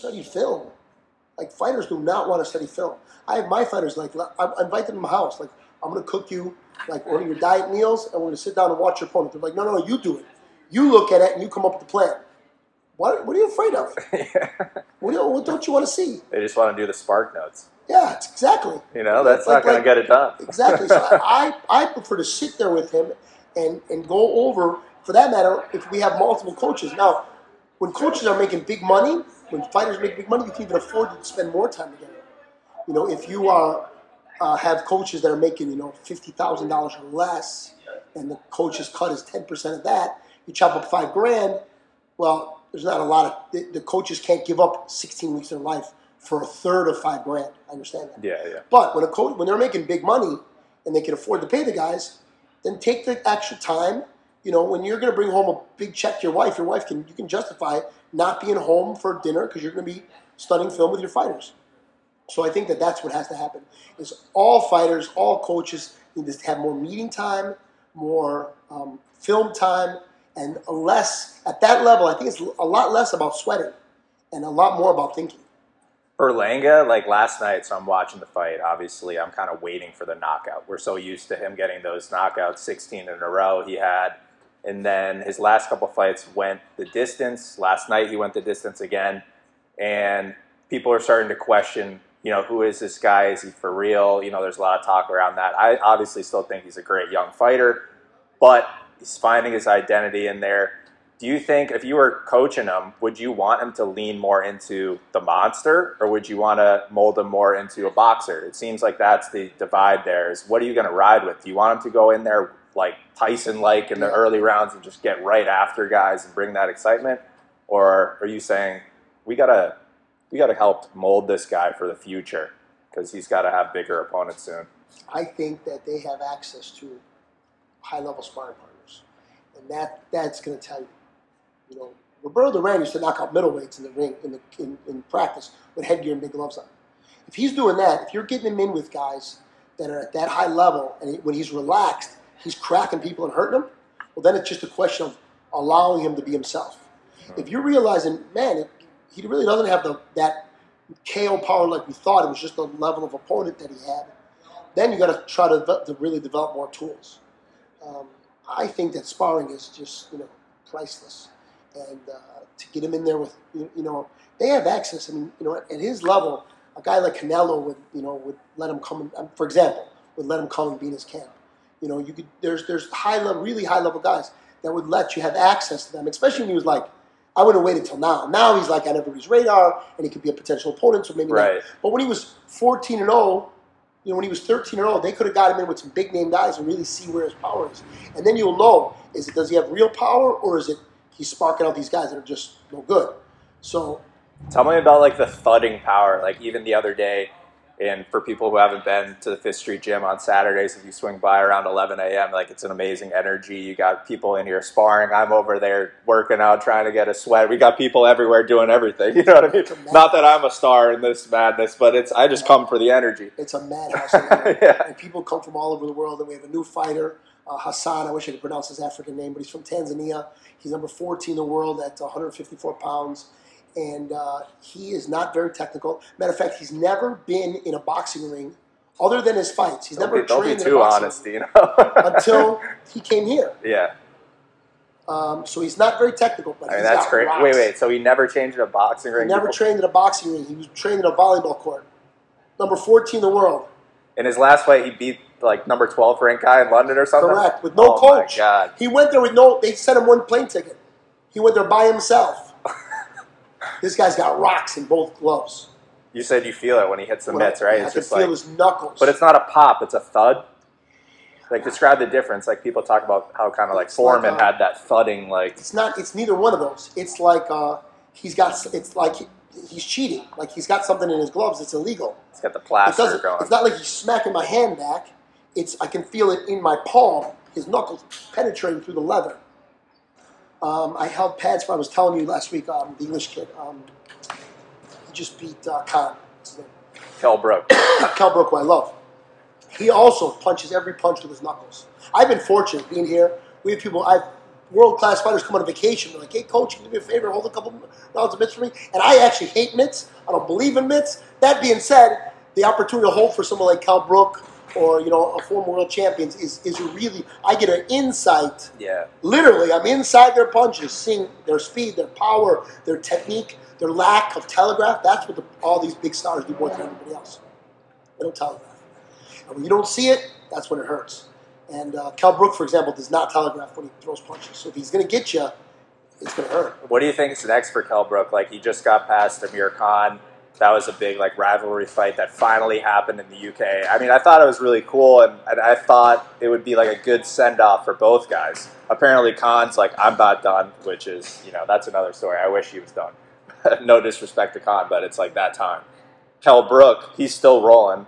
studied film. Like fighters do not want to study film. I have my fighters like I invite them to my house. Like I'm gonna cook you like one of your diet meals, and we're gonna sit down and watch your opponent. They're like, no, no, no, you do it. You look at it and you come up with the plan. What, what are you afraid of? yeah. What, do you, what don't you want to see? They just want to do the SparkNotes. Yeah, it's exactly. You know, that's Like- not going like- to get it done. Exactly. So I, I prefer to sit there with him and, and go over, for that matter, if we have multiple coaches. Now, when coaches are making big money, when fighters make big money, you can even afford to spend more time together. You know, if you are, uh, have coaches that are making, you know, $50,000 or less, and the coach's cut is 10% of that, you chop up five grand, well, there's not a lot of, the, the coaches can't give up 16 weeks of their life for a third of five grand. I understand that. Yeah, yeah. But when a coach, when they're making big money and they can afford to pay the guys, then take the extra time. You know, when you're going to bring home a big check to your wife, your wife can you can justify not being home for dinner because you're going to be studying film with your fighters. So I think that that's what has to happen. Is all fighters, all coaches need to have more meeting time, more um, film time, and less at that level. I think it's a lot less about sweating and a lot more about thinking. Berlanga, like last night, so I'm watching the fight. Obviously, I'm kind of waiting for the knockout. We're so used to him getting those knockouts, 16 in a row he had. And then his last couple fights went the distance. Last night he went the distance again. And people are starting to question, you know, who is this guy? Is he for real? You know, there's a lot of talk around that. I obviously still think he's a great young fighter, but he's finding his identity in there. Do you think if you were coaching him, would you want him to lean more into the monster, or would you want to mold him more into a boxer? It seems like that's the divide. There is what are you going to ride with? Do you want him to go in there like Tyson, like in the early rounds, and just get right after guys and bring that excitement, or are you saying we gotta we gotta help mold this guy for the future because he's got to have bigger opponents soon? I think that they have access to high level sparring partners, and that that's going to tell you. You know, Roberto Duran used to knock out middleweights in the ring in the in, in practice with headgear and big gloves on. If he's doing that, if you're getting him in with guys that are at that high level, and when he's relaxed, he's cracking people and hurting them. Well, then it's just a question of allowing him to be himself. If you're realizing, man, it, he really doesn't have the that KO power like we thought. It was just the level of opponent that he had then you got to try to, to really develop more tools. Um, I think that sparring is just you know priceless, and uh, to get him in there with you, know they have access. I mean you know at his level, a guy like Canelo would you know would let him come. And, um, for example, would let him come and be in his camp. You know you could there's there's high level really high level guys that would let you have access to them, especially when he was like. I wouldn't wait until now. Now he's like on everybody's radar, and he could be a potential opponent. So maybe Right. not. But when he was 14 and 0, you know, when he was 13 and 0, they could have got him in with some big name guys and really see where his power is. And then you'll know is it does he have real power or is it he's sparking out these guys that are just no good. So Tell me about like the thudding power. Like even the other day, and for people who haven't been to the Fifth Street Gym on Saturdays, if you swing by around 11 a.m., like it's an amazing energy. You got people in here sparring. I'm over there working out, trying to get a sweat. We got people everywhere doing everything. You know what I mean? Not that I'm a star in this madness, but it's I just come for the energy. it's a madhouse. Yeah. And people come from all over the world. And we have a new fighter, uh, Hassan. I wish I could pronounce his African name, but he's from Tanzania. He's number 14 in the world at 154 pounds. And uh, he is not very technical. Matter of fact, he's never been in a boxing ring other than his fights. He's Don't never be, don't be trained in a boxing honest, ring you know. until he came here. yeah, Um, so he's not very technical, but I mean that's great. rocks. Wait, wait. So he never changed a boxing He ring? never before? trained in a boxing ring. He was trained in a volleyball court. Number 14 in the world. In his last fight, he beat like number 12 ranked guy in London or something. Correct. With no oh coach. My God. He went there with no. They sent him one plane ticket. He went there by himself. This guy's got rocks in both gloves. You said you feel it when he hits the When I- mitts, right? I It's can just feel like, his knuckles. but it's not a pop; it's a thud. Like describe the difference. Like people talk about how kind of like It's Foreman like, uh, had that thudding, like It's not. It's neither one of those. It's like uh, he's got. It's like he, he's cheating. Like he's got something in his gloves that's illegal. it's got the It plaster doesn't. going. It's not like he's smacking my hand back. It's I can feel it in my palm. His knuckles penetrating through the leather. Um, I held pads for. I was telling you last week. Um, the English kid. Um, he just beat uh, Khan. What's his name? Kel. Cal Brook, who I love. He also punches every punch with his knuckles. I've been fortunate being here. We have people. I've world class fighters come on a vacation. They're like, hey, coach, can you do me a favor, hold a couple rounds of mitts for me? And I actually hate mitts. I don't believe in mitts. That being said, the opportunity to hold for someone like Kell Brook or you know a former world champions is is really I get an insight. Yeah. Literally, I'm inside their punches, seeing their speed, their power, their technique, their lack of telegraph. That's what the, all these big stars do more than anybody else. They don't telegraph. And when you don't see it, that's when it hurts. And uh, Kell Brook, for example, does not telegraph when he throws punches. So if he's going to get you, it's going to hurt. What do you think is next for Kell Brook? Like he just got past Amir Khan. That was a big like rivalry fight that finally happened in the UK. I mean, I thought it was really cool, and, and I thought it would be like a good send off for both guys. Apparently, Khan's like, I'm not done, which is you know that's another story. I wish he was done. no disrespect to Khan, but it's like that time. Kell Brook, he's still rolling.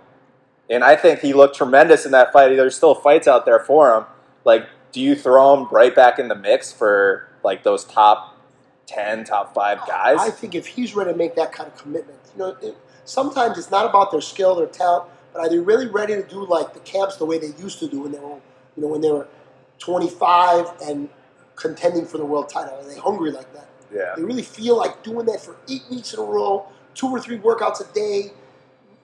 And I think he looked tremendous in that fight. There's still fights out there for him. Like, do you throw him right back in the mix for like those top ten, top five guys? I think if he's ready to make that kind of commitment, you know, it, sometimes it's not about their skill, their talent, but are they really ready to do like the camps the way they used to do when they were, you know, when they were 25 and contending for the world title? Are they hungry like that? Yeah. They really feel like doing that for eight weeks in a row, two or three workouts a day.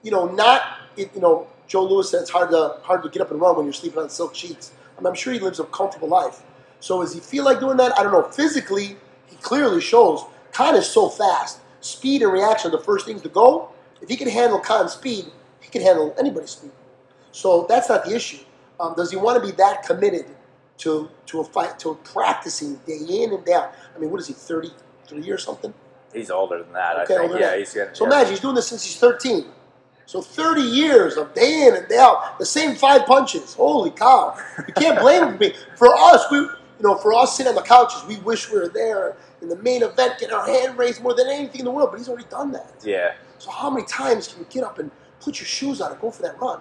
You know, not it, you know. Joe Louis said it's hard to hard to get up and run when you're sleeping on silk sheets. I am sure he lives a comfortable life. So does he feel like doing that? I don't know. Physically, he clearly shows. Khan is so fast. Speed and reaction are the first things to go. If he can handle Khan's speed, he can handle anybody's speed. So that's not the issue. Um, does he want to be that committed to to a fight, to practicing day in and day out? I mean, what is he, 33 or something? He's older than that, Okay, I think. Yeah, he's getting. So yeah. imagine he's doing this since he's 13. So 30 years of day in and day out, the same five punches. Holy cow! You can't blame me. For us, we, you know, for us sitting on the couches, we wish we were there in the main event, getting our hand raised more than anything in the world. But he's already done that. Yeah. So how many times can you get up and put your shoes on and go for that run?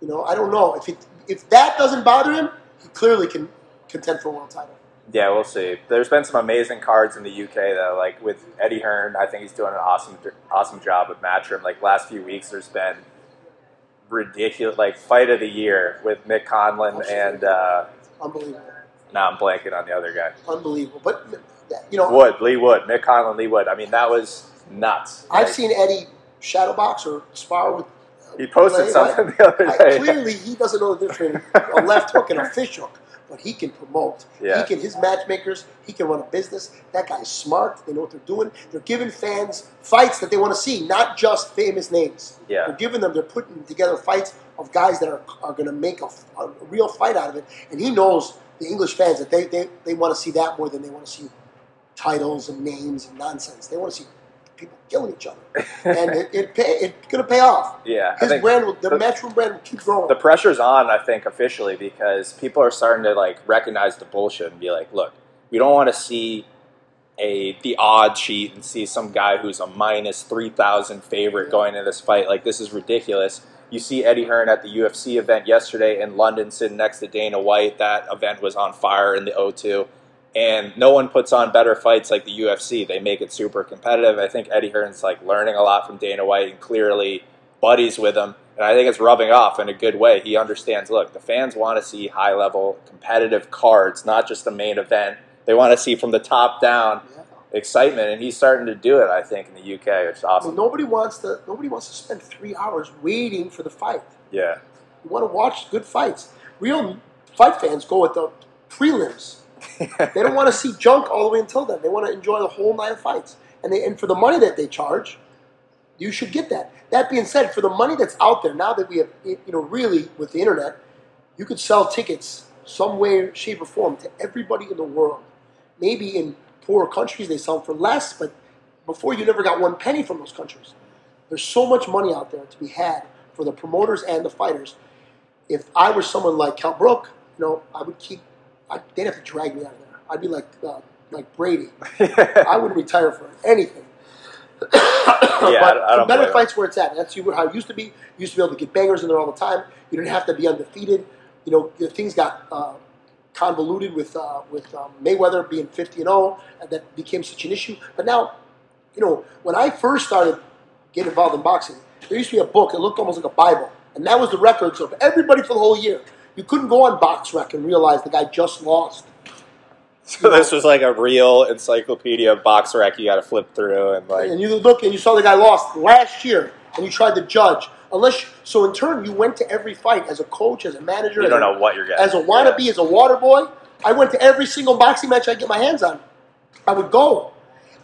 You know, I don't know if it, if that doesn't bother him, he clearly can contend for a world title. Yeah, we'll see. There's been some amazing cards in the UK though, like with Eddie Hearn. I think he's doing an awesome, awesome job with Matchroom. Like last few weeks, there's been ridiculous, like fight of the year with Mick Conlan and uh, Unbelievable, now I'm blanking on the other guy. unbelievable. But you know, Wood, Leigh Wood, Mick Conlan, Leigh Wood. I mean, that was nuts. I've Like, seen Eddie shadowbox or spar with. uh, He posted something the other I- day. clearly, he doesn't know the difference between a left hook and a fish hook, but he can promote. Yeah. He can his matchmakers. He can run a business. That guy's smart. They know what they're doing. They're giving fans fights that they want to see, not just famous names. Yeah. They're giving them. They're putting together fights of guys that are are going to make a, a real fight out of it. And he knows the English fans that they they, they want to see that more than they want to see titles and names and nonsense. They want to see people killing each other, and it, it pay, it's going to pay off. Yeah, His brand, will, the, the- Matchroom brand, will keep growing. the pressure's on. I think officially because people are starting to like recognize the bullshit and be like, look, we don't want to see a the odd sheet and see some guy who's a minus three thousand favorite going into this fight. Like this is ridiculous. You see Eddie Hearn at the UFC event yesterday in London, sitting next to Dana White. That event was on fire in the O2. And no one puts on better fights like the UFC. They make it super competitive. I think Eddie Hearn's like learning a lot from Dana White and clearly buddies with him. And I think it's rubbing off in a good way. He understands look, the fans want to see high level competitive cards, not just the main event. They want to see from the top down excitement, and he's starting to do it, I think, in the UK, which is Well, awesome. nobody wants to. Nobody wants to spend three hours waiting for the fight. Yeah. You want to watch good fights. Real fight fans go with the prelims. They don't want to see junk all the way until then. They want to enjoy the whole of fights. And they, and for the money that they charge, you should get that. That being said, for the money that's out there now that we have, you know, really with the internet, you could sell tickets some way, shape, or form to everybody in the world. Maybe in poorer countries they sell for less, but before you never got one penny from those countries. There's so much money out there to be had for the promoters and the fighters. If I were someone like Kell Brook, you know, I would keep. I, they'd have to drag me out of there. I'd be like uh, like Brady. I wouldn't retire for anything. Yeah, I- I but don't better fights where it's at. That's how it used to be. You used to be able to get bangers in there all the time. You didn't have to be undefeated. You know, the things got uh, convoluted with uh, with um, Mayweather being 50 and 0, and that became such an issue. But now, you know, when I first started getting involved in boxing, there used to be a book. It looked almost like a Bible, and that was the records of everybody for the whole year. You couldn't go on BoxRec and realize the guy just lost So this was like a real encyclopedia of BoxRec you got to flip through and like. and you look and you saw the guy lost last year, and you tried to judge. Unless you, so, in turn, you went to every fight as a coach, as a manager, You don't a- know what you're getting. as a wannabe, as a water boy. I went to every single boxing match I get my hands on. I would go,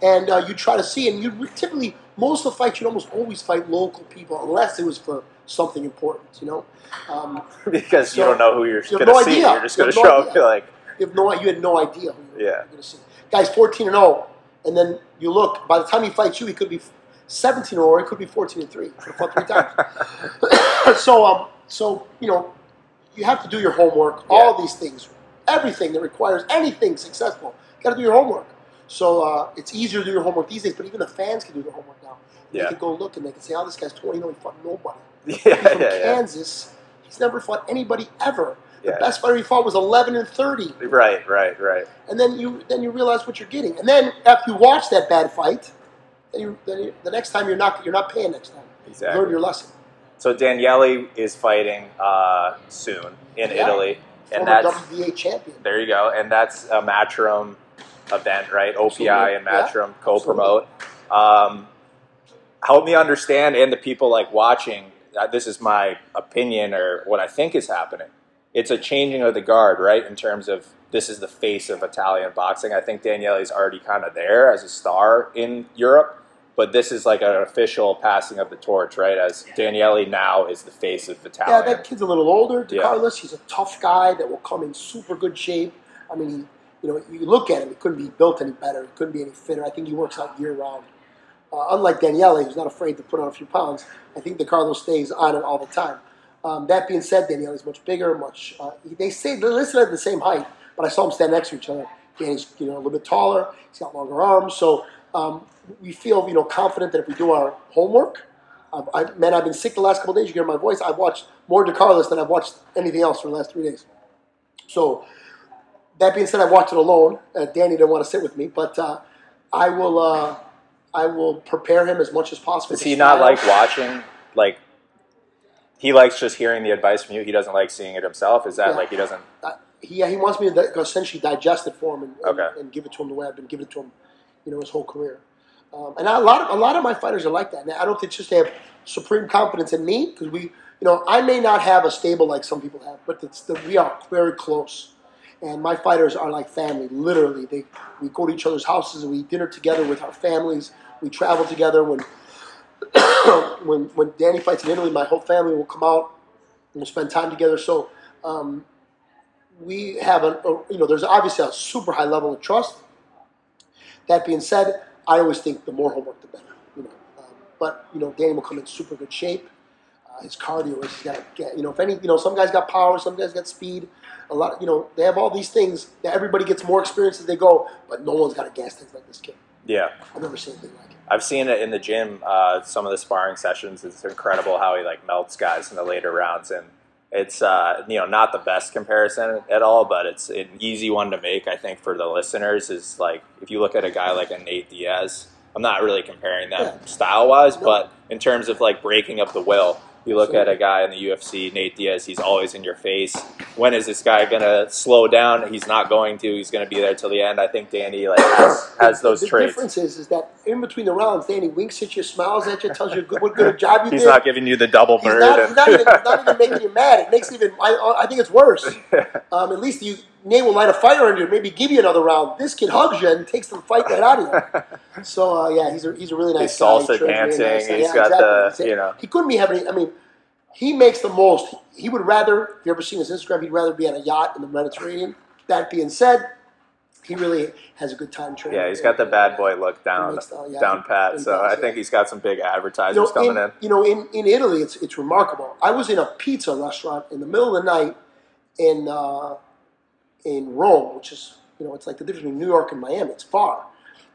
and uh, you try to see, and you typically most of the fights you'd almost always fight local people unless it was for something important, you know. Um, because you don't know who you're you going have no to see. idea. You're just going to no show up idea. like, you have no, you had no idea who you were Yeah. going to see. Guy's fourteen and zero, and then you look. By the time he fights you, he could be seventeen or he could be fourteen and three. He could have fought three times. so, um, so you know, you have to do your homework. All these things, everything that requires anything successful, you got to do your homework. So uh, it's easier to do your homework these days. But even the fans can do their homework now. They Yeah. can go look and they can say, "Oh, this guy's twenty. No, he fought nobody." Yeah, He's from yeah. Kansas. He's never fought anybody ever. The Yeah. best fighter he fought was eleven and thirty Right, right, right. and then you then you realize what you're getting. And then after you watch that bad fight, then, you, then you, the next time you're not you're not paying next time. You Exactly. learn your lesson. So Daniele is fighting uh, soon in Yeah. Italy, and Former that's WBA champion. there you go, and that's a Matchroom event, right? OPI Absolutely. and Matchroom co-promote. Um, help me understand, and the people like watching. This is my opinion or what I think is happening. It's a changing of the guard, right? In terms of this is the face of Italian boxing. I think Daniele's already kind of there as a star in Europe, but this is like an official passing of the torch, right? As Daniele now is the face of Italian. Yeah, that kid's a little older. Yeah. He's a tough guy that will come in super good shape. I mean, you know, you look at him, he couldn't be built any better. He couldn't be any fitter. I think he works out year round. Uh, unlike Daniele, who's not afraid to put on a few pounds, I think De Carolis stays on it all the time. Um, that being said, Daniele's much bigger, much. Uh, they say they're listed at the same height, but I saw them stand next to each other. Danny's you know a little bit taller. He's got longer arms, so um, we feel you know confident that if we do our homework, I've, I, man, I've been sick the last couple days. You hear my voice. I've watched more De Carolis than I've watched anything else for the last three days. So that being said, I watched it alone. Uh, Danny didn't want to sit with me, but uh, I will. I will prepare him as much as possible. Does he not style. like watching? Like, he likes just hearing the advice from you. He doesn't like seeing it himself. Is that Yeah. like he doesn't? Uh, he, yeah, he wants me to essentially digest it for him and, and, Okay. and give it to him the way I've been giving it to him, you know, his whole career. Um, and a lot of a lot of my fighters are like that. And I don't think it's just they have supreme confidence in me because we, you know, I may not have a stable like some people have, but it's the, we are very close. And my fighters are like family, literally. They we go to each other's houses and we eat dinner together with our families. We travel together. When when when Danny fights in Italy, my whole family will come out and we'll spend time together. So um, we have a, a you know there's obviously a super high level of trust. That being said, I always think the more homework the better. You know, um, but you know Danny will come in super good shape. Uh, his cardio is he's got to get you know if any you know some guys got power, some guys got speed. A lot you know they have all these things that everybody gets more experience as they go, but no one's got a gas tank like this kid. Yeah, I've never seen anything like it. I've seen it in the gym. Uh, some of the sparring sessions. It's incredible how he like melts guys in the later rounds, and it's uh, you know not the best comparison at all, but it's an easy one to make. I think for the listeners is like if you look at a guy like a Nate Diaz. I'm not really comparing them Yeah. style wise, No. but in terms of like breaking up the will, you look at a guy in the UFC, Nate Diaz. He's always in your face. When is this guy gonna slow down? He's not going to. He's gonna be there till the end. I think Danny like has, has those the traits. difference is, is that in between the rounds, Danny winks at you, smiles at you, tells you good, what good a job you He's did. not giving you the double He's bird. not, and- he's, not even, not even making you mad. It makes it even. I, I think it's worse. Um, at least you Nate will light a fire under you, maybe give you another round. This kid hugs you and takes the fight right out of you. So uh, yeah, he's a he's a really nice He's guy. salsa He trains really dancing. nicely. He's Yeah, got the, exactly. you know. He couldn't be having. I mean, he makes the most. He would rather. If you ever seen his Instagram, he'd rather be on a yacht in the Mediterranean. That being said, he really has a good time training. Yeah, he's got the bad boy look down the- yeah, down pat. he So does, I think yeah. he's got some big advertisers you know, coming in, in. You know, in, in Italy, it's it's remarkable. I was in a pizza restaurant in the middle of the night in uh, in Rome, which is you know, it's like the difference between New York and Miami. It's far,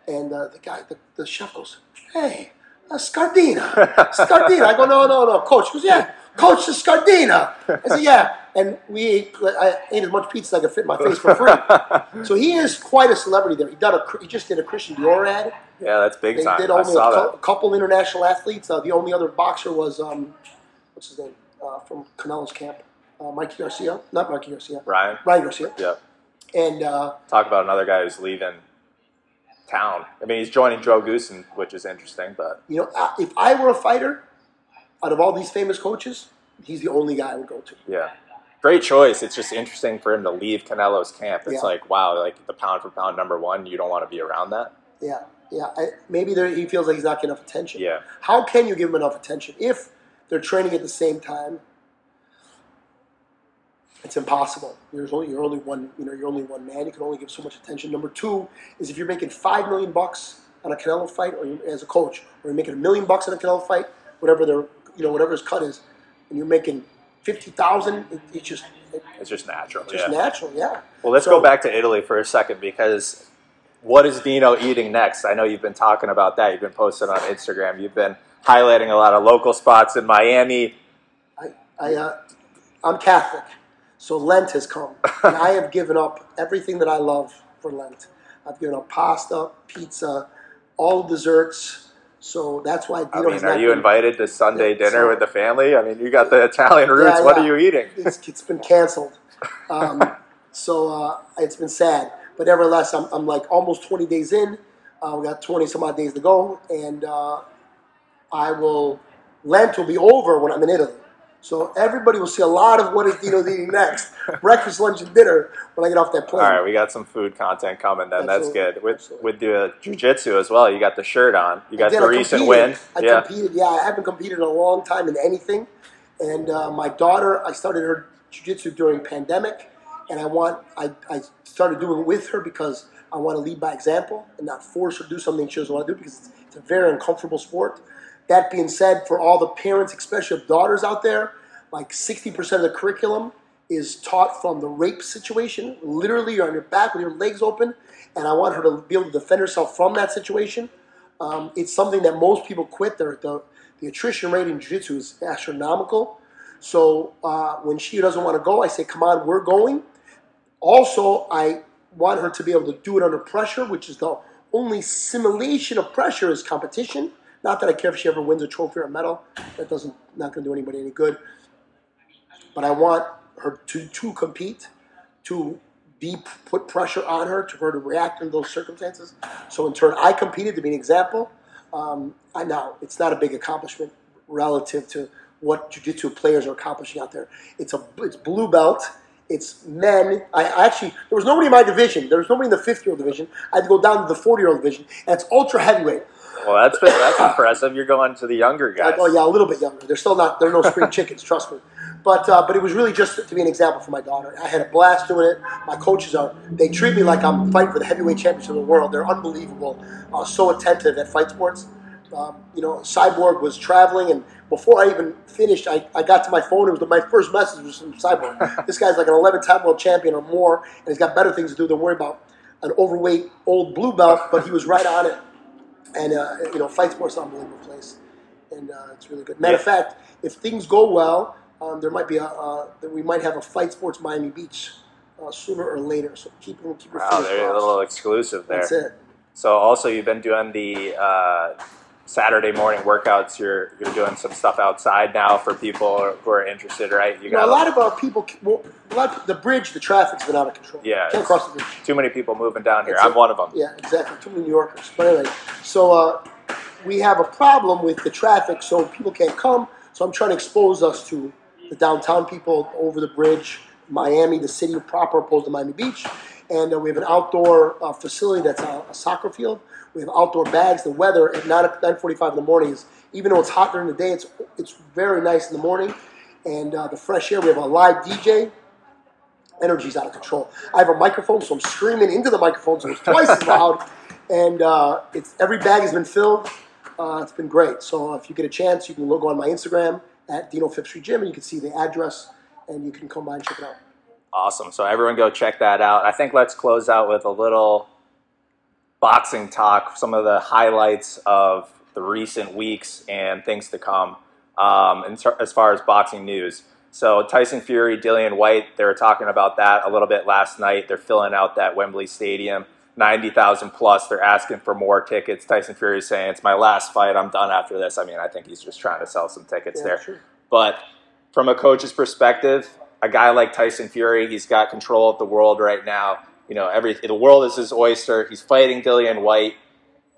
and uh, the guy, the, the chef goes, "Hey, uh, Scardina, Scardina." I go, "No, no, no, Coach." He goes, "Yeah, Coach, the Scardina." I said, "Yeah," and we ate. I ate as much pizza as I could fit in my face for free. so he is quite a celebrity there. He done a he just did a Christian Dior ad. Yeah, that's big They time. did only a, that. couple international athletes. Uh, the only other boxer was um, what's his name uh, from Canelo's camp, uh, Mikey Garcia, not Mikey Garcia, Ryan. Ryan Garcia. Yeah. And uh, Talk about another guy who's leaving town. I mean, he's joining Joe Goossen, which is interesting, but you know, if I were a fighter, out of all these famous coaches, he's the only guy I would go to. yeah. Great choice. It's just interesting for him to leave Canelo's camp. It's Yeah. like, wow, like the pound for pound number one, you don't want to be around that. Yeah, yeah. I, maybe there, he feels like he's not getting enough attention. Yeah. How can you give him enough attention if they're training at the same time? It's impossible. There's only you're only one. You know, you're only one man. You can only give so much attention. Number two is if you're making five million bucks on a Canelo fight, or you, as a coach, or you're making a million bucks on a Canelo fight, whatever their you know whatever his cut is, and you're making fifty thousand, it, it's just it's It's just natural. just yeah. natural. Yeah. Well, let's So- go back to Italy for a second because what is Dino eating next? I know you've been talking about that. You've been posting on Instagram. You've been highlighting a lot of local spots in Miami. I, I, uh, I'm Catholic, so Lent has come, and I have given up everything that I love for Lent. I've given up pasta, pizza, all desserts. So that's why I Dino mean, has are you been- invited to Sunday Yeah, dinner so- with the family? I mean, you got the Italian roots. Yeah, What yeah. are you eating? It's, it's been canceled. Um, so uh, it's been sad. But nevertheless, I'm, I'm like almost 20 days in. Uh, we got 20 some odd days to go. And uh, I will, Lent will be over when I'm in Italy. So everybody will see a lot of what is Dino's eating next breakfast, lunch, and dinner when I get off that plane. All right, we got some food content coming. Then that's good. With Absolutely. with the jiu-jitsu as well. You got the shirt on. You got the recent win. I yeah. competed. Yeah, I haven't competed in a long time in anything. And uh, my daughter, I started her jiu-jitsu during pandemic, and I want I, I started doing it with her because I want to lead by example and not force her to do something she doesn't want to do because it's, it's a very uncomfortable sport. That being said, for all the parents, especially of daughters out there, like 60% of the curriculum is taught from the rape situation. Literally, you're on your back with your legs open, and I want her to be able to defend herself from that situation. Um, it's something that most people quit. The, the, attrition rate in jiu-jitsu is astronomical. So uh, when she doesn't want to go, I say, come on, we're going. Also, I want her to be able to do it under pressure, which is the only simulation of pressure is competition. Not that I care if she ever wins a trophy or a medal. That doesn't not going to do anybody any good. But I want her to, to compete, to be put pressure on her, to her to react in those circumstances. So in turn, I competed to be an example. Um, I know it's not a big accomplishment relative to what jiu-jitsu players are accomplishing out there. It's a it's blue belt. It's men. I, actually there was nobody in my division. There was nobody in the 50 year old division. I had to go down to the 40 year old division, and it's ultra heavyweight. Well, that's been, that's impressive. You're going to the younger guys. Like, oh yeah, a little bit younger. They're still not. They're no spring chickens. Trust me. But uh, but it was really just to be an example for my daughter. I had a blast doing it. My coaches are. They treat me like I'm fighting for the heavyweight championship of the world. They're unbelievable. Uh, so attentive at fight sports. Um, you know, Cyborg was traveling, and before I even finished, I, I got to my phone. It was my first message was from Cyborg. this guy's like an 11-time world champion or more, and he's got better things to do than worry about an overweight old blue belt. But he was right on it. And uh, you know, fight sports is an unbelievable place, and uh, it's really good. Matter of fact, if things go well, um, there might be a uh, we might have a fight sports Miami Beach uh, sooner or later. So keep keep your Wow, fingers they're a little exclusive there. That's it. So also you've been doing the uh, Saturday morning workouts. You're you're doing some stuff outside now for people who are interested, right? You You know, a lot of our people, well, a lot of, the bridge, the traffic's been out of control. Yeah, can't cross the bridge. too many people moving down here. It's I'm a- one of them. Yeah, exactly. Too many New Yorkers. But anyway, so uh, we have a problem with the traffic, so people can't come. So I'm trying to expose us to the downtown people over the bridge, Miami, the city proper, opposed to Miami Beach. And uh, we have an outdoor uh, facility that's a, a soccer field. We have outdoor bags. The weather at 9, 9.45 in the morning is, even though it's hot during the day, it's, it's very nice in the morning. And uh, the fresh air, we have a live DJ energy's out of control. I have a microphone, so I'm screaming into the microphone, so it's twice as loud. And uh, it's every bag has been filled. Uh, it's been great. So if you get a chance, you can look on my Instagram at Dino Fifth Street Gym, and you can see the address, and you can come by and check it out. Awesome. So everyone go check that out. I think let's close out with a little boxing talk, some of the highlights of the recent weeks and things to come um, as far as boxing news. So Tyson Fury, Dillian Whyte, they were talking about that a little bit last night. They're filling out that Wembley Stadium, 90,000 plus. They're asking for more tickets. Tyson Fury is saying, it's my last fight. I'm done after this. I mean, I think he's just trying to sell some tickets Yeah, there. sure. But from a coach's perspective, a guy like Tyson Fury, he's got control of the world right now. You know, every the world is his oyster. He's fighting Dillian Whyte,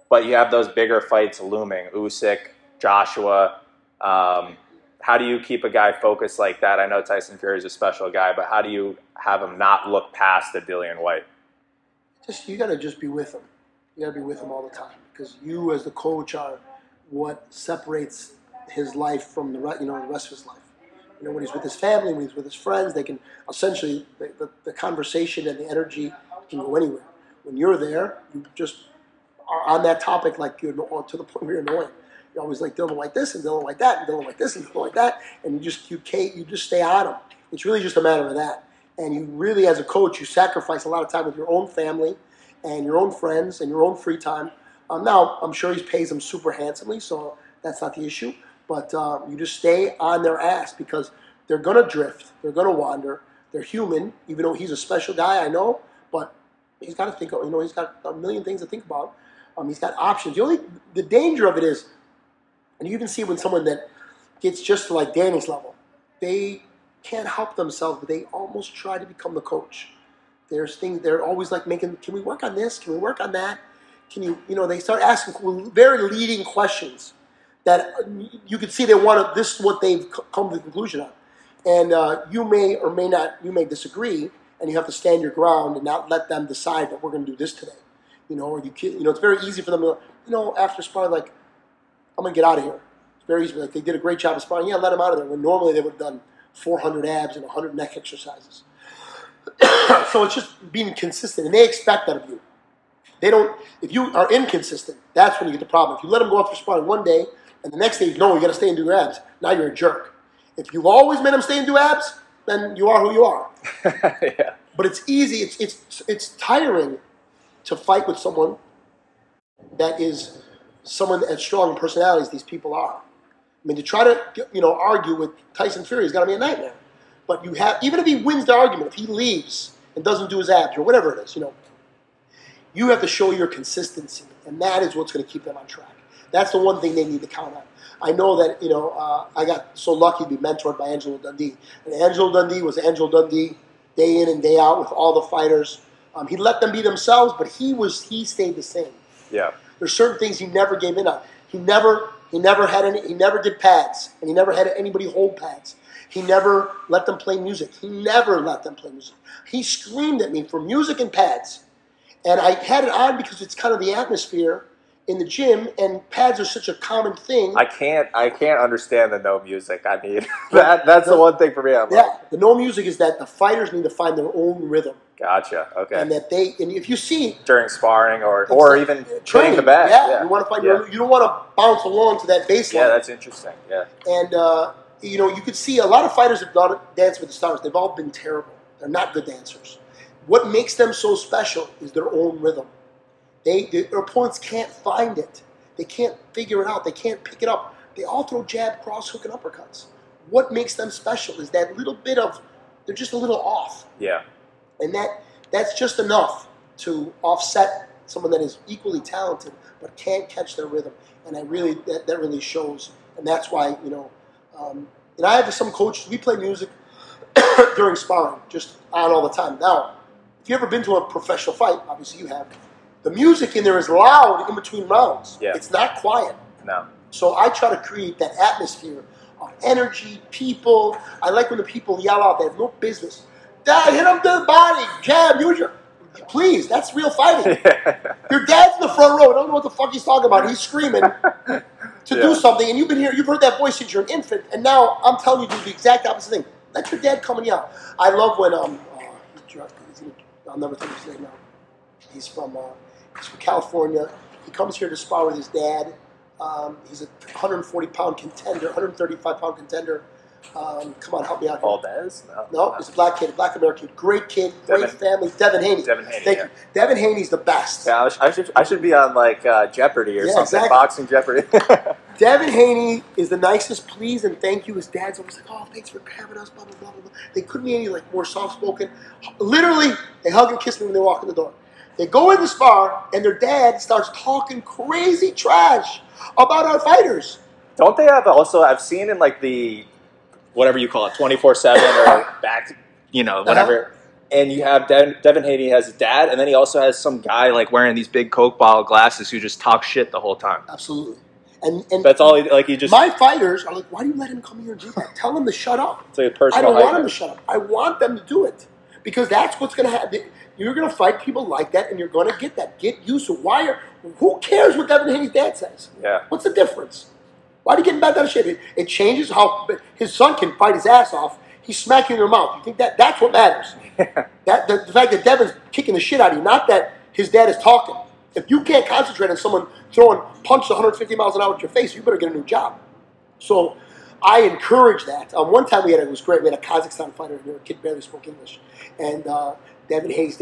but you have those bigger fights looming: Usyk, Joshua. Um, how do you keep a guy focused like that? I know Tyson Fury is a special guy, but how do you have him not look past the Dillian Whyte? Just you got to just be with him. You got to be with him all the time because you, as the coach, are what separates his life from the you know the rest of his life. You know, when he's with his family, when he's with his friends, they can essentially the, the, the conversation and the energy can go anywhere. When you're there, you just are on that topic like you're to the point where you're annoying. You're always like Dylan like this and Dylan like that and Dylan like this and Dylan like that, and you just you can't you just stay on him. It's really just a matter of that. And you really, as a coach, you sacrifice a lot of time with your own family and your own friends and your own free time. Um, now, I'm sure he pays them super handsomely, so that's not the issue. But uh, you just stay on their ass because they're going to drift. They're going to wander. They're human, even though he's a special guy, I know. But he's got to think. You know, he's got a million things to think about. Um, he's got options. The only the danger of it is, and you even see when someone that gets just to like Danny's level, they can't help themselves, but they almost try to become the coach. There's things they're always like making. Can we work on this? Can we work on that? Can you? You know, they start asking very leading questions that you can see they want to. This is what they've come to the conclusion of, and uh, you may or may not. You may disagree, and you have to stand your ground and not let them decide that we're going to do this today. You know, or you you know, it's very easy for them to, you know, after sparring, like, I'm going to get out of here. It's very easy. Like they did a great job of sparring. Yeah, let them out of there. When normally they would have done 400 abs and 100 neck exercises. so it's just being consistent, and they expect that of you. They don't. If you are inconsistent, that's when you get the problem. If you let them go for sparring one day, and the next day, no, you got to stay and do your abs. Now you're a jerk. If you've always made them stay and do abs, then you are who you are. yeah. But it's easy. It's it's it's tiring to fight with someone that is someone as strong personality as these people are. I mean, to try to you know argue with Tyson Fury is going to be a nightmare. But you have even if he wins the argument, if he leaves and doesn't do his abs or whatever it is, you know, you have to show your consistency, and that is what's going to keep them on track. That's the one thing they need to count on. I know that you know uh, I got so lucky to be mentored by Angelo Dundee, and Angelo Dundee was Angelo Dundee day in and day out with all the fighters. Um, he let them be themselves, but he was he stayed the same. Yeah. There's certain things he never gave in on. He never he never had any he never did pads, and he never had anybody hold pads. He never let them play music. He never let them play music. He screamed at me for music and pads. And I had it on because it's kind of the atmosphere in the gym, and pads are such a common thing. I can't. I can't understand the no music. I mean, that that's the one thing for me. I'm like, yeah, the no music is that the fighters need to find their own rhythm, gotcha. Okay. and that they and if you see During sparring or or even training training, the bag. Yeah, Yeah. you want to find yeah. your, you don't want to bounce along to that baseline. Yeah, that's interesting. Yeah. and uh, you know you could see a lot of fighters have done dance with the stars. They've all been terrible. They're not good dancers. What makes them so special is their own rhythm. They their opponents can't find it. They can't figure it out. They can't pick it up. They all throw jab, cross, hook, and uppercuts. What makes them special is that little bit of they're just a little off Yeah. and that that's just enough to offset someone that is equally talented but can't catch their rhythm. And I really that, that really shows, and that's why you know. Um, and I have some coaches. We play music during sparring, just on all the time. Now, if you ever been to a professional fight, obviously you have. The music in there is loud in between rounds. Yeah. It's not quiet. No. So I try to create that atmosphere of energy, people. I like when the people yell out. They have no business. Dad, hit him to the body. Jab, use your. Please, that's real fighting. Your dad's in the front row. I don't know what the fuck he's talking about. He's screaming to Yeah. do something, and you've been here. You've heard that voice since you're an infant, and now I'm telling you to do the exact opposite thing. Let your dad come and yell. I love when um, uh, he dr- he's in- I'll never think of his name now. He's from uh, he's from California. He comes here to spar with his dad. Um, he's a 140 pound contender, 135 pound contender. Um, come on, help me out. Valdez? No. No, he's a black kid, a black American, great kid, great Devin- family. Devin Haney. Devin Haney, Thank yeah. you. Devin Haney's the best. Yeah, I, sh- I should I should be on like uh, Jeopardy or Yeah, something, exactly. boxing Jeopardy. Devin Haney is the nicest, please and thank you. His dad's always like, "Oh, thanks for having us." Blah blah blah blah. blah. They couldn't be any like more soft spoken. Literally, they hug and kiss me when they walk in the door. They go in the spar, and their dad starts talking crazy trash about our fighters. Don't they have also? I've seen in like the whatever you call it, twenty four seven or back, you know, uh-huh. whatever. and you have De- Devin Haney has his dad, and then he also has some guy like wearing these big Coke bottle glasses who just talks shit the whole time. Absolutely. And and That's all. He, like he just my fighters are like, why do you let him come here and do that? Tell him to shut up. it's like a I personal. don't want them to shut up. I want them to do it because that's what's going to happen. You're going to fight people like that, and you're going to get that. Get used to why. Are, who cares what Devin Haney's dad says? Yeah. What's the difference? Why do you get him back out of shape? It, it changes how his son can fight his ass off. He's smacking your mouth. You think that that's what matters? that the, the fact that Devin's kicking the shit out of you, not that his dad is talking. If you can't concentrate on someone throwing punches 150 miles an hour at your face, you better get a new job. So I encourage that. Um, one time we had it was great. We had a Kazakhstan fighter here. A kid barely spoke English, and uh, Devin Haney's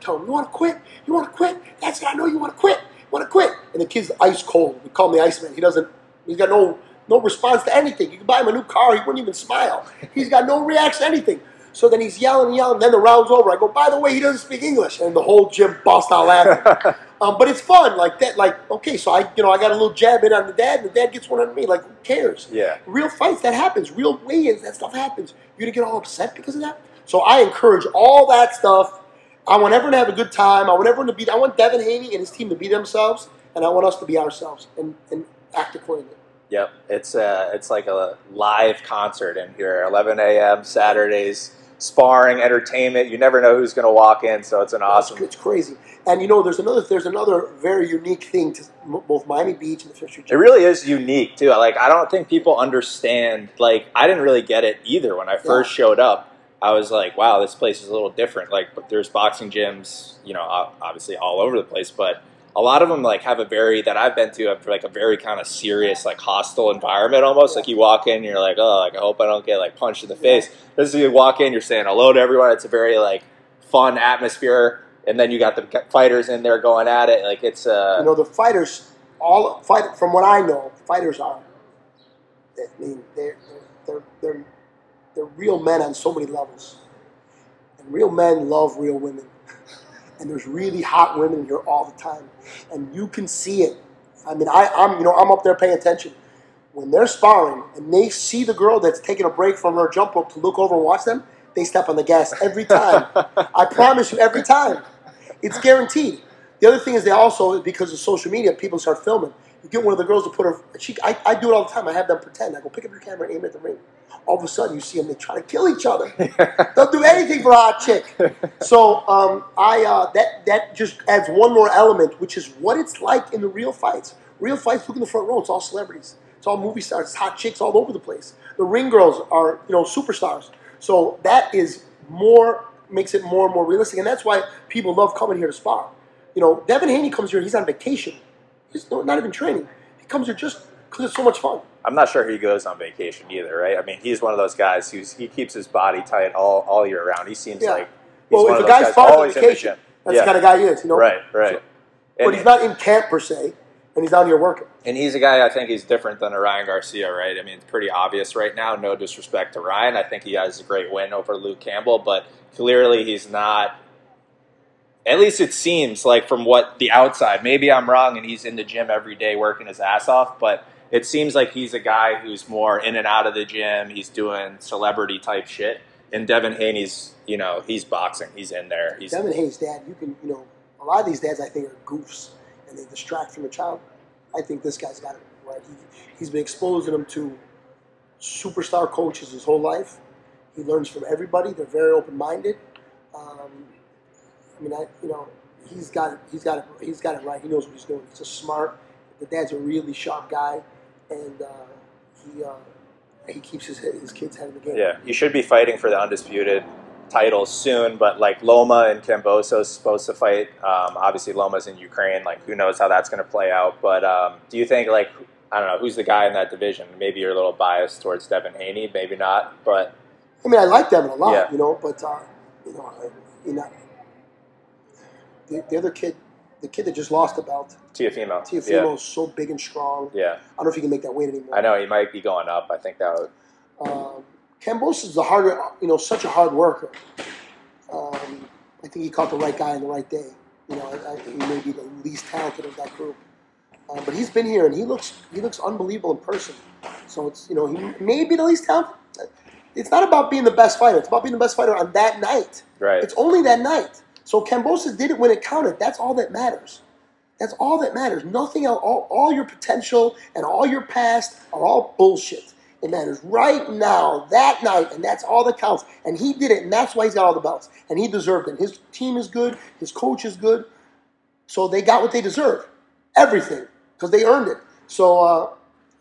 telling him, "You want to quit? You want to quit? That's it. I know you want to quit. You want to quit?" And the kid's ice cold. We call him the Iceman. He doesn't. He's got no no response to anything. You can buy him a new car. He wouldn't even smile. He's got no reaction to anything. So then he's yelling and yelling. Then the round's over. I go, by the way, he doesn't speak English, and the whole gym busts out laughing. um, but it's fun, like that. Like okay, so I, you know, I got a little jab in on the dad, and the dad gets one on me. Like who cares? Yeah. Real fights that happens. Real weigh-ins that stuff happens. You gonna get all upset because of that? So I encourage all that stuff. I want everyone to have a good time. I want everyone to be. I want Devin Haney and his team to be themselves, and I want us to be ourselves and, and act accordingly. Yep, it's uh, it's like a live concert in here. 11 a.m. Saturdays, sparring, entertainment. You never know who's going to walk in, so it's an awesome. It's, it's crazy. And you know, there's another there's another very unique thing to m- both Miami Beach and the Fisher It really is unique too. Like I don't think people understand. Like I didn't really get it either when I first showed up. I was like, wow, this place is a little different. Like, but there's boxing gyms, you know, obviously all over the place, but a lot of them like have a very that I've been to have like a very kind of serious, like hostile environment almost. Like you walk in, you're like, oh, like I hope I don't get like punched in the face. This is you walk in, you're saying hello to everyone. It's a very like fun atmosphere, and then you got the fighters in there going at it. Like it's uh, You know, the fighters, all fight from what I know, fighters are. I mean, they're they're they're they're real men on so many levels, and real men love real women, and there's really hot women here all the time, and you can see it. I mean, I, I'm you know I'm up there paying attention. When they're sparring and they see the girl that's taking a break from her jump rope to look over and watch them, they step on the gas every time. I promise you, every time. It's guaranteed. The other thing is they also, because of social media, people start filming. You get one of the girls to put her. She, I, I do it all the time. I have them pretend. I go pick up your camera, and aim it at the ring. All of a sudden, you see them. They try to kill each other. They'll do anything for a hot chick. So um, I uh, that that just adds one more element, which is what it's like in the real fights. Real fights, look in the front row. It's all celebrities. It's all movie stars. It's hot chicks all over the place. The ring girls are you know superstars. So that is more makes it more and more realistic, and that's why people love coming here to spar. You know, Devin Haney comes here. He's on vacation. No- not even training. He comes here just because it's so much fun. I'm not sure he goes on vacation either, right? I mean, he's one of those guys who's he keeps his body tight all, all year round. He seems Yeah. like he's Well, if a guy's far on always in the vacation, that's yeah. the kind of guy he is. You know, right, right. So- and, but he's not in camp per se, and he's down here working. and he's a guy I think he's different than a Ryan Garcia, right? I mean, it's pretty obvious right now. No disrespect to Ryan, I think he has a great win over Luke Campbell, but clearly he's not. At least it seems like from what the outside. Maybe I'm wrong, and he's in the gym every day working his ass off, but it seems like he's a guy who's more in and out of the gym. He's doing celebrity type shit. And Devin Haney's, you know, he's boxing. He's in there. He's Devin Haney's dad, you can, you know, a lot of these dads I think are goofs and they distract from the child. I think this guy's got it right. He, he's been exposing them to superstar coaches his whole life. He learns from everybody. They're very open minded. Um, I mean, I, you know, he's got it. He's got it. He's got it right. He knows what he's doing. He's a smart. The dad's a really sharp guy, and uh, he uh, he keeps his his kids head in the game. Yeah, you should be fighting for the undisputed title soon, but like Loma and Kambosos is supposed to fight. Um, obviously, Loma's in Ukraine. Like, who knows how that's going to play out? But um, do you think like I don't know who's the guy in that division? Maybe you're a little biased towards Devin Haney, maybe not. But I mean, I like Devin a lot, Yeah. you know, but uh, you know, I, you know, the, the other kid, the kid that just lost the belt, Teofimo, Teofimo, is so big and strong. yeah, yeah, I don't know if he can make that weight anymore. I know he might be going up. I think that would. Um, Kambosos is a harder, you know, such a hard worker. Um, I think he caught the right guy on the right day. You know, I, I, he may be the least talented of that group, uh, but he's been here and he looks he looks unbelievable in person. So it's you know he may be the least talented. It's not about being the best fighter. It's about being the best fighter on that night. Right. It's only that night. So Kambosos did it when it counted. That's all that matters. That's all that matters. Nothing else. All, all your potential and all your past are all bullshit. It matters right now, that night, and that's all that counts. And he did it, and that's why he's got all the belts. And he deserved it. His team is good. His coach is good. So they got what they deserve. Everything. Because they earned it. So uh,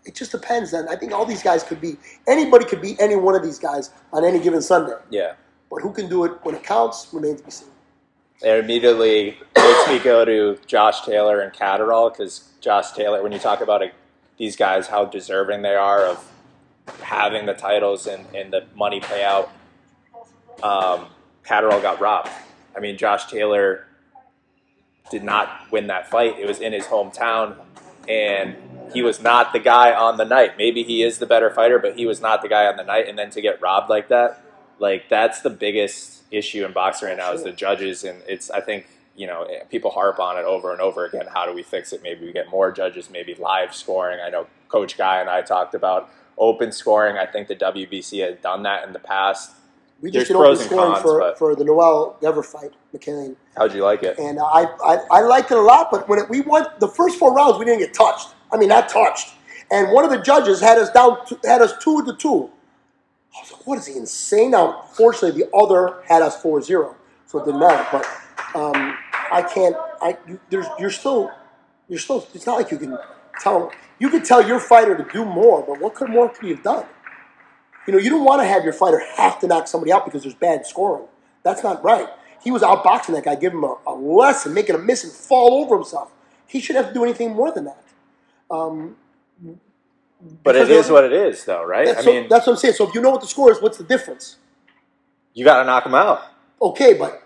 it just depends. then. I think all these guys could be, anybody could be any one of these guys on any given Sunday. Yeah. But who can do it when it counts remains to be seen. It immediately makes me go to Josh Taylor and Catterall because Josh Taylor, when you talk about a, these guys, how deserving they are of having the titles and, and the money payout, um, Catterall got robbed. I mean, Josh Taylor did not win that fight. It was in his hometown, and he was not the guy on the night. Maybe he is the better fighter, but he was not the guy on the night. And then to get robbed like that, like that's the biggest issue in boxing right now is the judges, and it's I think you know people harp on it over and over again. How do we fix it? Maybe we get more judges. Maybe live scoring. I know Coach Guy and I talked about open scoring. I think the WBC has done that in the past. We There's just did open scoring cons, for, for the Noel Dever fight, McKinley. How'd you like it? And uh, I, I, I liked it a lot, but when it, we won the first four rounds, we didn't get touched. I mean, not touched. And one of the judges had us down, to, had us two to two. I was like, what is he insane? Now, fortunately, the other had us 4-0, so it didn't matter. But um, I can't. I you, there's you're still you're still. It's not like you can tell. You could tell your fighter to do more, but what could more could you have done? You know, you don't want to have your fighter have to knock somebody out because there's bad scoring. That's not right. He was outboxing that guy, give him a, a lesson, making him miss and fall over himself. He shouldn't have to do anything more than that. Um, But it is what it is, though, right? that's, I so- mean, that's what I'm saying. So if you know what the score is, what's the difference? you got to knock him out. Okay, but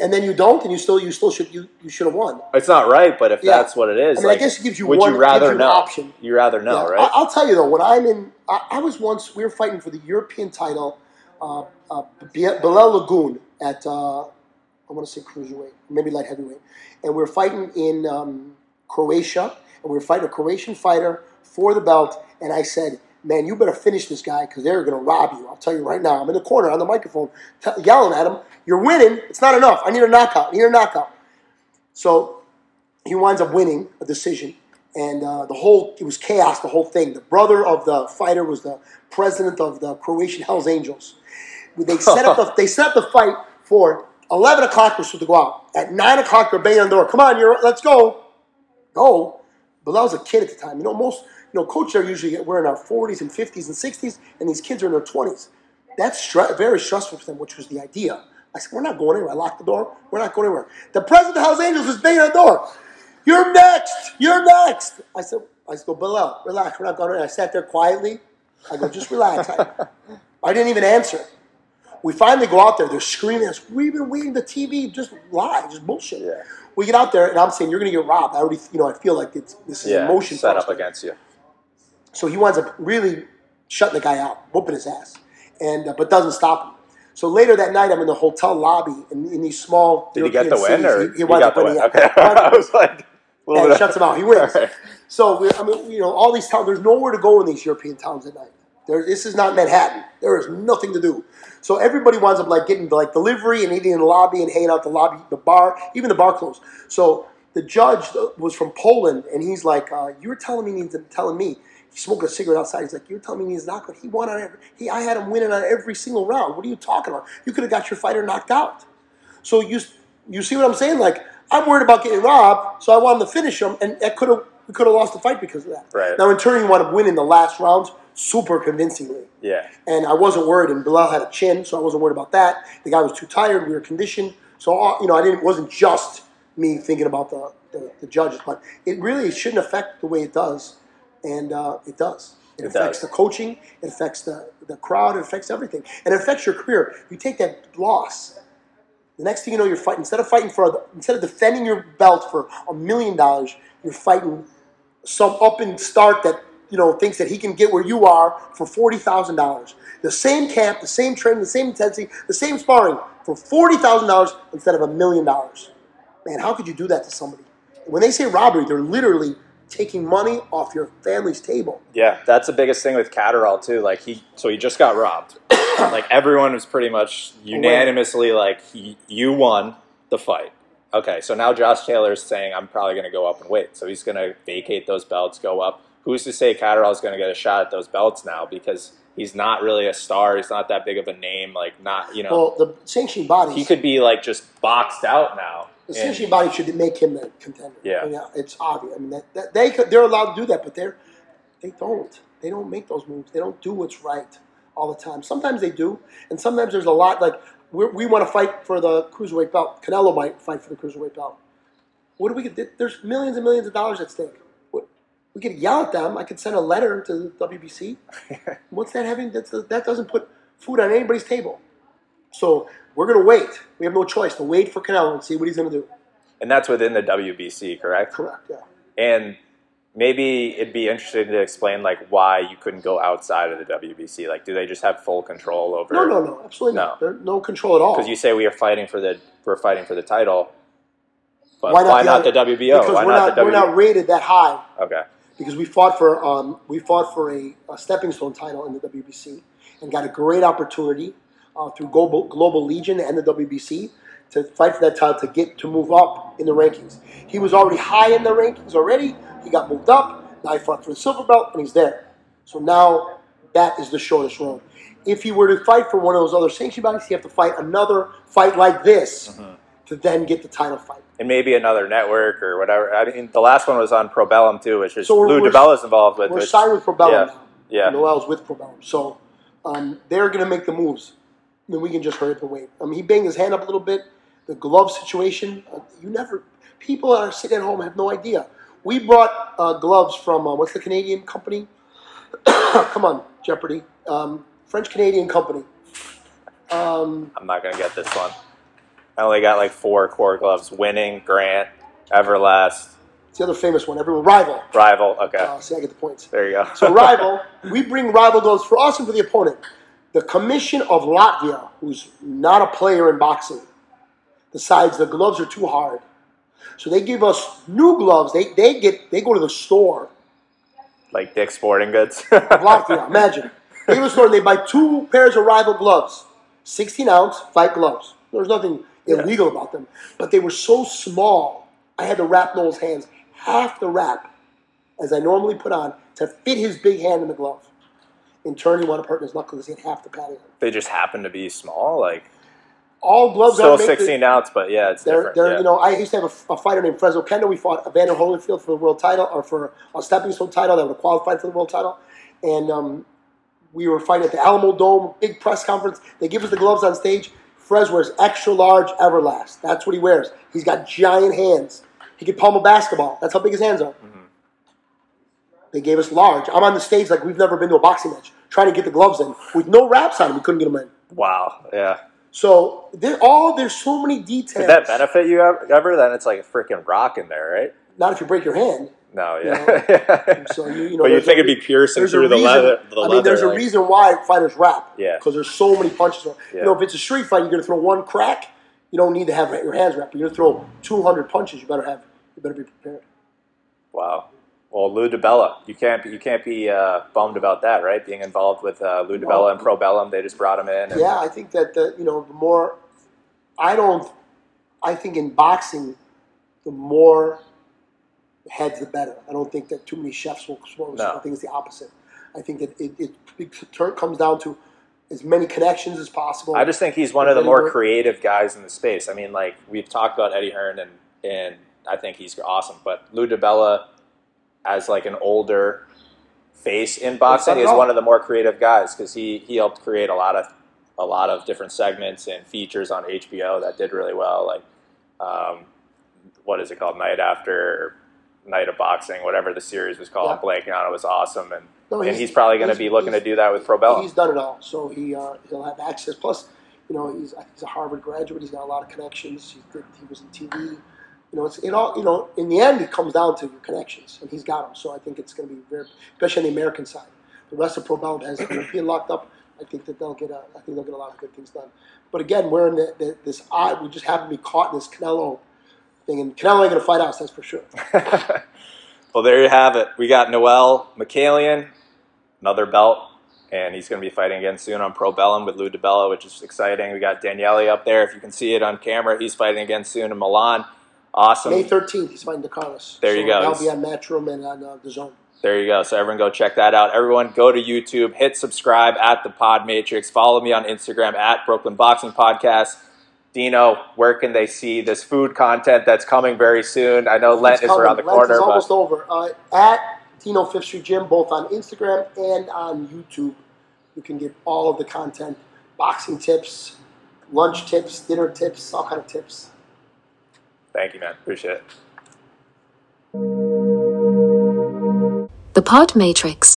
and then you don't, and you still you still should you, you should have won. It's not right, but if Yeah. that's what it is, I mean, I guess it gives you would one- you rather you know? option. You rather know, Yeah, right? I, I'll tell you though, when I'm in, I, I was once we were fighting for the European title, uh, uh, Bilal Laggoune at uh, I want to say cruiserweight, maybe light heavyweight, and we are fighting in um, Croatia, and we are fighting a Croatian fighter for the belt, and I said. Man, you better finish this guy because they're going to rob you. I'll tell you right now. I'm in the corner on the microphone, t- yelling at him. You're winning. It's not enough. I need a knockout. I need a knockout. So he winds up winning a decision, and uh, the whole it was chaos. The whole thing. The brother of the fighter was the president of the Croatian Hell's Angels. They set up the they set up the fight for eleven o'clock. We're supposed to go out at nine o'clock. They're banging on the door. Come on, you're let's go, go. But I was a kid at the time. You know, most you know coaches are usually we're in our forties and fifties and sixties, and these kids are in their twenties. That's stre- very stressful for them, which was the idea. I said, we're not going anywhere. I locked the door. We're not going anywhere. The president of Hell's Angels is banging on the door. You're next. You're next. I said, I said, go, Bilal, relax. We're not going anywhere. I sat there quietly. I go, just relax. I, I didn't even answer. We finally go out there. They're screaming at us. We've been waiting the TV. Just lie. Just bullshit. Yeah. We get out there, and I'm saying, you're going to get robbed. I already, you know, I feel like it's, this is yeah, emotion. set up against you. So he winds up really shutting the guy out, whooping his ass, and uh, but doesn't stop him. So later that night, I'm in the hotel lobby in, in these small. Did he get the European win, or. He, he winds got up winning. win? Okay, I was like, a little Yeah, bit he shuts him out. He wins. Alright. So we're, I mean, you know, all these towns. There's nowhere to go in these European towns at night. There, this is not Manhattan. There is nothing to do. So everybody winds up like getting like delivery and eating in the lobby and hanging out the lobby, the bar, even the bar closed. So the judge was from Poland, and he's like, uh, "You were telling me, telling me." He's smoking a cigarette outside. He's like, "You're telling me he's not knockout. He won on every. He, I had him winning on every single round. What are you talking about? You could have got your fighter knocked out." So you you see what I'm saying? Like I'm worried about getting robbed, so I want him to finish him, and that could have we could have lost the fight because of that. Right. Now in turn, he wound up winning the last rounds super convincingly, Yeah. and I wasn't worried. And Bilal had a chin, so I wasn't worried about that. The guy was too tired. We were conditioned, so uh, you know I didn't. It wasn't just me thinking about the, the, the judges, but it really shouldn't affect the way it does, and uh, it does. It, It affects does. the coaching. It affects the, the crowd. It affects everything, and it affects your career. You take that loss. The next thing you know, you're fighting. Instead of fighting for, instead of defending your belt for a million dollars, you're fighting some up and start that you know thinks that he can get where you are for forty thousand dollars. The same camp, the same training, the same intensity, the same sparring for forty thousand dollars instead of a million dollars. Man, how could you do that to somebody? When they say robbery, they're literally taking money off your family's table. Yeah, that's the biggest thing with Catterall too. Like he, so he just got robbed. like everyone was pretty much unanimously like, "Y- "You won the fight." Okay, so now Josh Taylor's saying, "I'm probably going to go up and wait." So he's going to vacate those belts, go up. Who's to say Catterall's going to get a shot at those belts now? Because he's not really a star. He's not that big of a name. Like, not you know, Well, the sanctioning bodies. he could be like just boxed out now. The And- sanctioning body should make him a contender. Yeah. I mean, it's obvious. I mean, that, that they could, they're allowed to do that, but they're they don't. They don't make those moves. They don't do what's right all the time. Sometimes they do, and sometimes there's a lot like we're, we want to fight for the cruiserweight belt. Canelo might fight for the cruiserweight belt. What do we get? There's millions and millions of dollars at stake. What, we could yell at them. I could send a letter to the WBC. What's that having? That's, that doesn't put food on anybody's table. So we're going to wait. We have no choice to wait for Canelo and see what he's going to do. and that's within the WBC, correct? Correct. Yeah. And maybe it'd be interesting to explain like why you couldn't go outside of the WBC. Like, do they just have full control over? No, no, no, absolutely No. not. No control at all. Because you say we are fighting for the we're fighting for the title, but Why why not not, the the, WBO? Because why we're not, not, the we're not rated that high okay, because we fought for um, we fought for a, a stepping stone title in the WBC and got a great opportunity uh, through Global, Global Legion and the WBC to fight for that title to get to move up in the rankings. He was already high in the rankings already. He got moved up. Now he fought for the silver belt and he's there. So now that is the shortest road. If he were to fight for one of those other sanctioned bodies, he'd have to fight another fight like this Mm-hmm. to then get the title fight. and maybe another network or whatever. I mean, the last one was on Probellum too, which is So Lou we're- involved with. We're which- signed with Probellum yeah, now. yeah. Noel's with Probellum. So um, they're going to make the moves. Then we can just hurry up and wait. I mean, he banged his hand up a little bit. The glove situation, uh, you never, people that are sitting at home have no idea. We brought uh, gloves from, uh, what's the Canadian company? Come on, Jeopardy. Um, French Canadian company. Um, I'm not gonna get this one. I only got like four core gloves: Winning, Grant, Everlast, it's the other famous one. Everyone, Rival. Rival. Okay, Uh, see, I get the points. there you go. So rival, we bring rival gloves for us and for the opponent. The Commission of Latvia, who's not a player in boxing, decides the gloves are too hard. So they give us new gloves. They, they get they go to the store like Dick's Sporting Goods. of Latvia. Imagine. They go to the store and they buy two pairs of rival gloves. 16 ounce fight gloves. There's nothing illegal about them. But they were so small, I had to wrap Noel's hands half the wrap as I normally put on to fit his big hand in the glove. In turn, he wound up hurting his knuckle because he had half the padding. they just happen to be small, like All gloves still are made. 16 ounce, but yeah, it's They're, different. they're, yeah. you know, I used to have a, a fighter named Fres Oquendo. We fought Evander Holyfield for the world title, or for a stepping stone title that would have qualified for the world title. And um, we were fighting at the Alamodome, big press conference. They give us the gloves on stage. Fres wears extra large Everlast. That's what he wears. He's got giant hands. He could palm a basketball. That's how big his hands are. Mm-hmm. They gave us large. I'm on the stage like we've never been to a boxing match, trying to get the gloves in with no wraps on them. We couldn't get them in. wow, yeah. So there, all there's so many details. Did that benefit you ever? ever? Then it's like a freaking rock in there, right? Not if you break your hand. No, You yeah. So you, you know, but you think a- it'd be piercing through the leather? The I leather, mean, there's a like- reason why fighters rap. Yeah. Because there's so many punches. Yeah. You know, if it's a street fight, you're going to throw one crack. You don't need to have your hands wrapped. You're going to throw 200 punches. You better have. You better be prepared. Wow. Well, Lou DiBella, you can't be, you can't be uh, bummed about that, right? Being involved with uh, Lou DiBella Well- and Probellum, they just brought him in. And, Yeah, I think that the, you know the more. I don't. I think in boxing, the more heads, the better. I don't think that too many chefs will explode. No. I think it's the opposite. I think that it, it, it comes down to as many connections as possible. I just think he's one of the more Hearn. creative guys in the space. I mean, like we've talked about Eddie Hearn, and and I think he's awesome. But Lou DiBella, as like an older face in boxing, is one of the more creative guys because he he helped create a lot of a lot of different segments and features on HBO that did really well. Like, um, what is it called? Night After, Night of Boxing, whatever the series was called. Yeah. Blanking on it. Was awesome, and No, and he's probably going to be looking to do that with Probellum. He's done it all, so he uh, he'll have access. Plus, you know, he's he's a Harvard graduate. He's got a lot of connections. He did, he was in TV. You know, it's it all. You know, in the end, it comes down to your connections, and he's got them. So I think it's going to be very, especially on the American side. The rest of Probellum has been locked up. I think that they'll get a. I think they'll get a lot of good things done. But again, we're in the, the, this odd. We just happen to be caught in this Canelo thing, and Canelo ain't going to fight us. That's for sure. well, there you have it. We got Noel Mikaelian, another belt, and he's going to be fighting again soon on Probellum with Lou DiBella, which is exciting. We got Daniele up there. If you can see it on camera, he's fighting again soon in Milan. Awesome. May 13th, he's fighting De Carolis. There you go. That'll be on Matchroom and on uh, the Zone. There you go. So everyone go check that out. Everyone go to YouTube, hit subscribe at the Pod Matrix. Follow me on Instagram at Brooklyn Boxing Podcast. Dino, where can they see this food content that's coming very soon? I know Lent It's is coming. around the Lent corner, but almost over. Uh, at Dino Fifth Street Gym, both on Instagram and on YouTube, you can get all of the content: boxing tips, lunch tips, dinner tips, all kind of tips. Thank you, man. Appreciate it. The Pod Matrix.